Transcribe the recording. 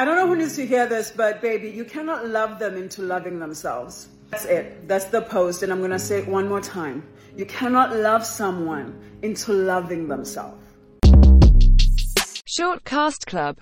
I don't know who needs to hear this, but baby, you cannot love them into loving themselves. That's it. That's the post. And I'm going to say it one more time. You cannot love someone into loving themselves. Short Cast Club